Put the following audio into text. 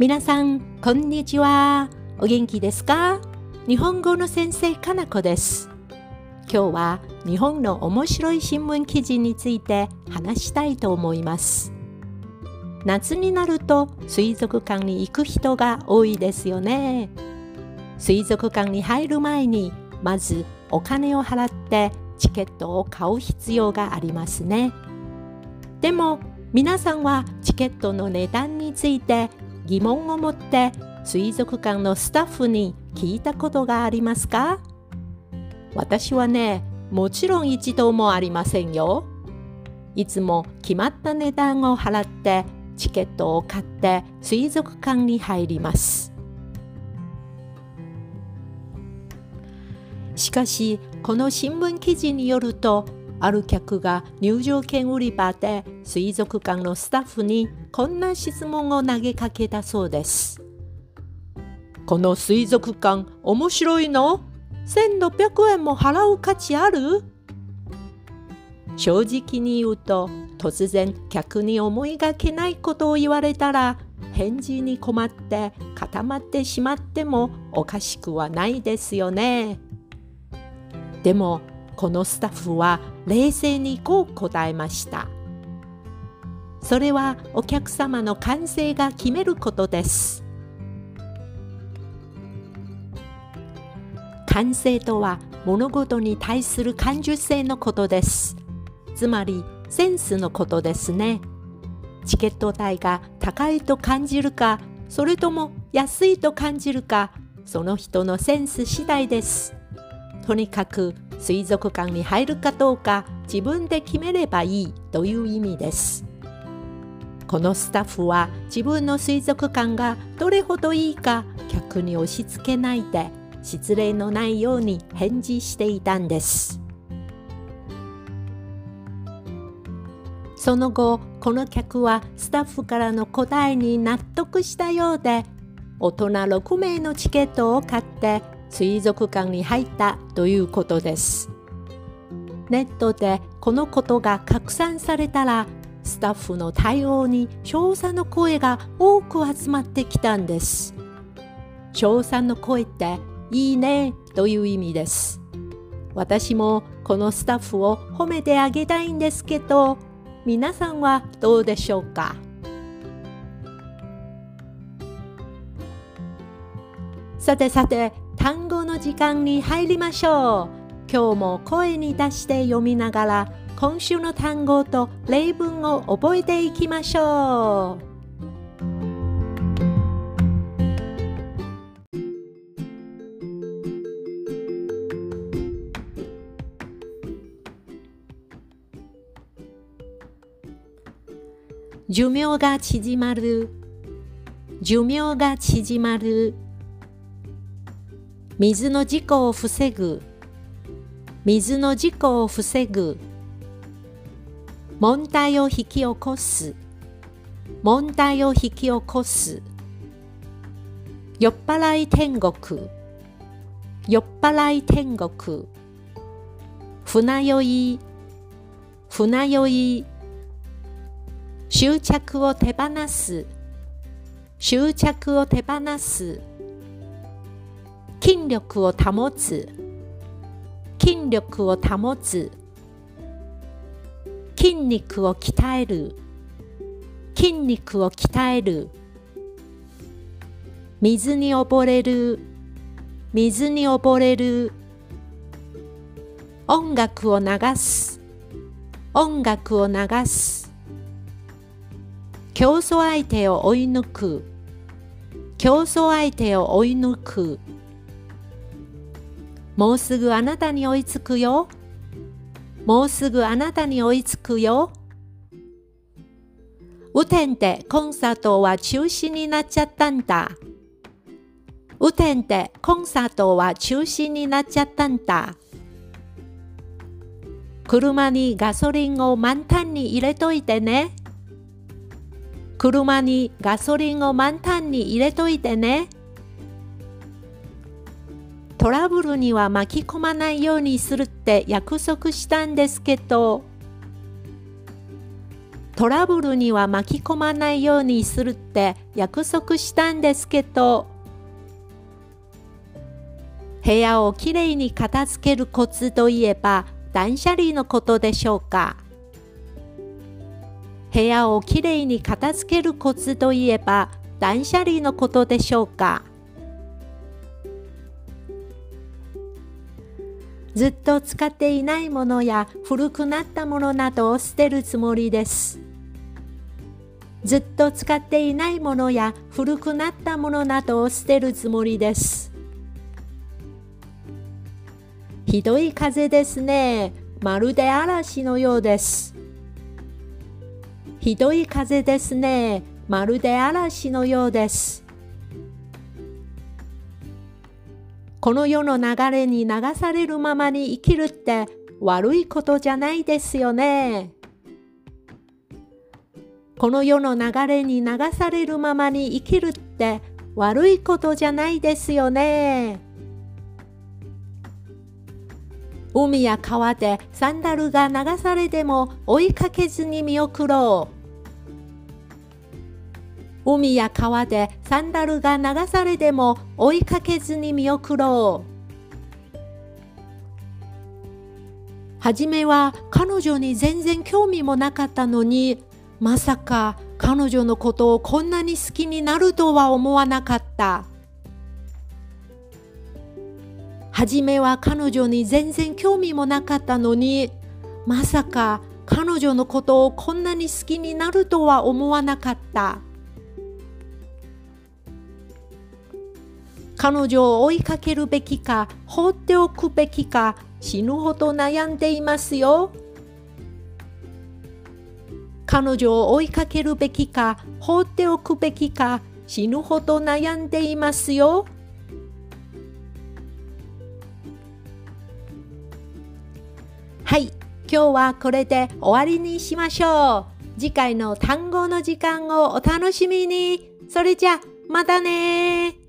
皆さん、こんにちは。お元気ですか？日本語の先生、かなこです。今日は日本の面白い新聞記事について話したいと思います。夏になると水族館に行く人が多いですよね。水族館に入る前にまずお金を払ってチケットを買う必要がありますね。でも皆さんはチケットの値段について疑問を持って水族館のスタッフに聞いたことがありますか？私はね、もちろん一度もありませんよ。いつも決まった値段を払ってチケットを買って水族館に入ります。しかし、この新聞記事によると、ある客が入場券売り場で水族館のスタッフにこんな質問を投げかけたそうです。この水族館面白いの ?1600 円も払う価値ある？正直に言うと突然客に思いがけないことを言われたら返事に困って固まってしまってもおかしくはないですよね。でもこのスタッフは冷静にこう答えました。それはお客様の感性が決めることです。感性とは物事に対する感受性のことです。つまりセンスのことですね。チケット代が高いと感じるか、それとも安いと感じるか、その人のセンス次第です。とにかく水族館に入るかどうか自分で決めればいいという意味です。このスタッフは自分の水族館がどれほどいいか客に押し付けないで失礼のないように返事していたんです。その後この客はスタッフからの答えに納得したようで大人6名のチケットを買って水族館に入ったということです。ネットでこのことが拡散されたらスタッフの対応に称賛の声が多く集まってきたんです。称賛の声っていいねという意味です。私もこのスタッフを褒めてあげたいんですけど皆さんはどうでしょうか？さてさて単語の時間に入りましょう。今日も声に出して読みながら今週の単語と例文を覚えていきましょう。寿命が縮まる。寿命が縮まる。水の事故を防ぐ。水の事故を防ぐ。問題を引き起こす。問題を引き起こす。酔っ払い天国。酔っ払い天国。船酔い。船酔い。執着を手放す。執着を手放す。筋力を保つ。筋力を保つ。筋肉を鍛える。筋肉を鍛える。水に溺れる。水に溺れる。音楽を流す。音楽を流す。競争相手を追い抜く。競争相手を追い抜く。もうすぐあなたに追いつくよ。もうすぐあなたに追いつくよ。雨天でコンサートは中止になっちゃったんだ。雨天でコンサートは中止になっちゃったんだ。車にガソリンを満タンに入れといてね。車にガソリンを満タンに入れといてね。トラブルには巻き込まないようにするって約束したんですけど。トラブルには巻き込まないようにするって約束したんですけど。部屋をきれいに片付けるコツといえば断捨離のことでしょうか。部屋をきれいに片付けるコツといえば断捨離のことでしょうか。ずっと使っていないものや古くなったものなどを捨てるつもりです。ずっと使っていないものや古くなったものなどを捨てるつもりです。ひどい風ですね。まるで嵐のようです。ひどい風ですね。まるで嵐のようです。この世の流れに流されるままに生きるって悪いことじゃないですよね。この世の流れに流されるままに生きるって悪いことじゃないですよね。海や川でサンダルが流されても追いかけずに見送ろう。海や川でサンダルが流されても追いかけずに見送ろう。はじめは彼女に全然興味もなかったのに、まさか彼女のことをこんなに好きになるとは思わなかった。はじめは彼女に全然興味もなかったのに、まさか彼女のことをこんなに好きになるとは思わなかった。彼女を追いかけるべきか放っておくべきか死ぬほど悩んでいますよ。彼女を追いかけるべきか放っておくべきか死ぬほど悩んでいますよ。はい、今日はこれで終わりにしましょう。次回の単語の時間をお楽しみに。それじゃ、またね